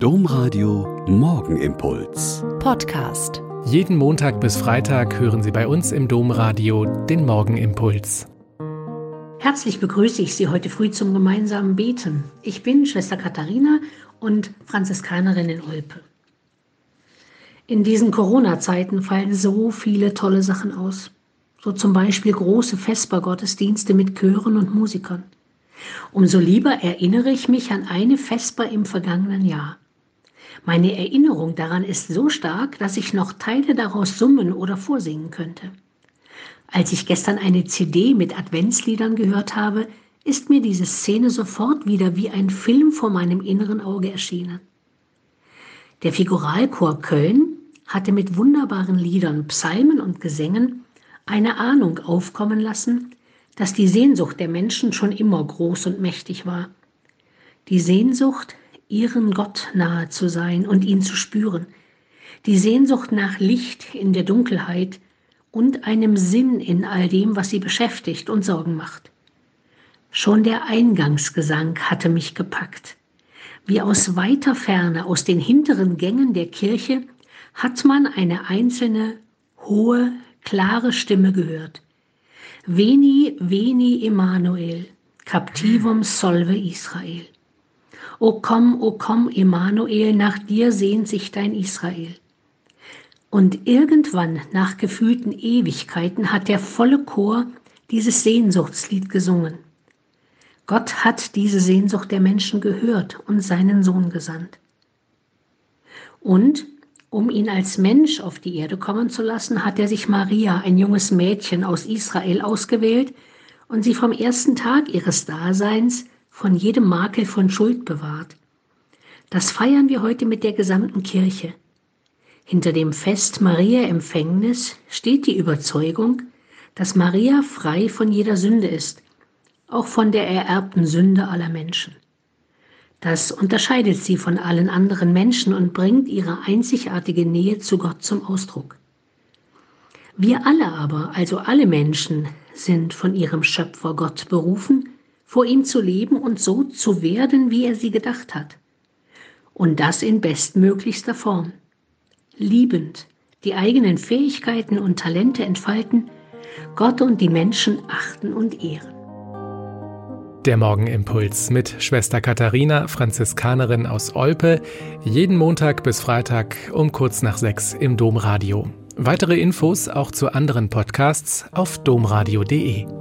Domradio Morgenimpuls. Podcast. Jeden Montag bis Freitag hören Sie bei uns im Domradio den Morgenimpuls. Herzlich begrüße ich Sie heute früh zum gemeinsamen Beten. Ich bin Schwester Katharina und Franziskanerin in Olpe. In diesen Corona-Zeiten fallen so viele tolle Sachen aus. So zum Beispiel große Vespergottesdienste mit Chören und Musikern. Umso lieber erinnere ich mich an eine Vesper im vergangenen Jahr. Meine Erinnerung daran ist so stark, dass ich noch Teile daraus summen oder vorsingen könnte. Als ich gestern eine CD mit Adventsliedern gehört habe, ist mir diese Szene sofort wieder wie ein Film vor meinem inneren Auge erschienen. Der Figuralchor Köln hatte mit wunderbaren Liedern, Psalmen und Gesängen eine Ahnung aufkommen lassen, dass die Sehnsucht der Menschen schon immer groß und mächtig war. Die Sehnsucht, ihren Gott nahe zu sein und ihn zu spüren, die Sehnsucht nach Licht in der Dunkelheit und einem Sinn in all dem, was sie beschäftigt und Sorgen macht. Schon der Eingangsgesang hatte mich gepackt. Wie aus weiter Ferne, aus den hinteren Gängen der Kirche, hat man eine einzelne, hohe, klare Stimme gehört. Veni, veni Emanuel, captivum solve Israel. O komm, o komm, Emanuel, nach dir sehnt sich dein Israel. Und irgendwann, nach gefühlten Ewigkeiten, hat der volle Chor dieses Sehnsuchtslied gesungen. Gott hat diese Sehnsucht der Menschen gehört und seinen Sohn gesandt. Und um ihn als Mensch auf die Erde kommen zu lassen, hat er sich Maria, ein junges Mädchen aus Israel, ausgewählt und sie vom ersten Tag ihres Daseins von jedem Makel von Schuld bewahrt. Das feiern wir heute mit der gesamten Kirche. Hinter dem Fest Maria Empfängnis steht die Überzeugung, dass Maria frei von jeder Sünde ist, auch von der ererbten Sünde aller Menschen. Das unterscheidet sie von allen anderen Menschen und bringt ihre einzigartige Nähe zu Gott zum Ausdruck. Wir alle aber, also alle Menschen, sind von ihrem Schöpfer Gott berufen, vor ihm zu leben und so zu werden, wie er sie gedacht hat. Und das in bestmöglichster Form. Liebend, die eigenen Fähigkeiten und Talente entfalten, Gott und die Menschen achten und ehren. Der Morgenimpuls mit Schwester Katharina, Franziskanerin aus Olpe, jeden Montag bis Freitag um kurz nach sechs im Domradio. Weitere Infos auch zu anderen Podcasts auf domradio.de.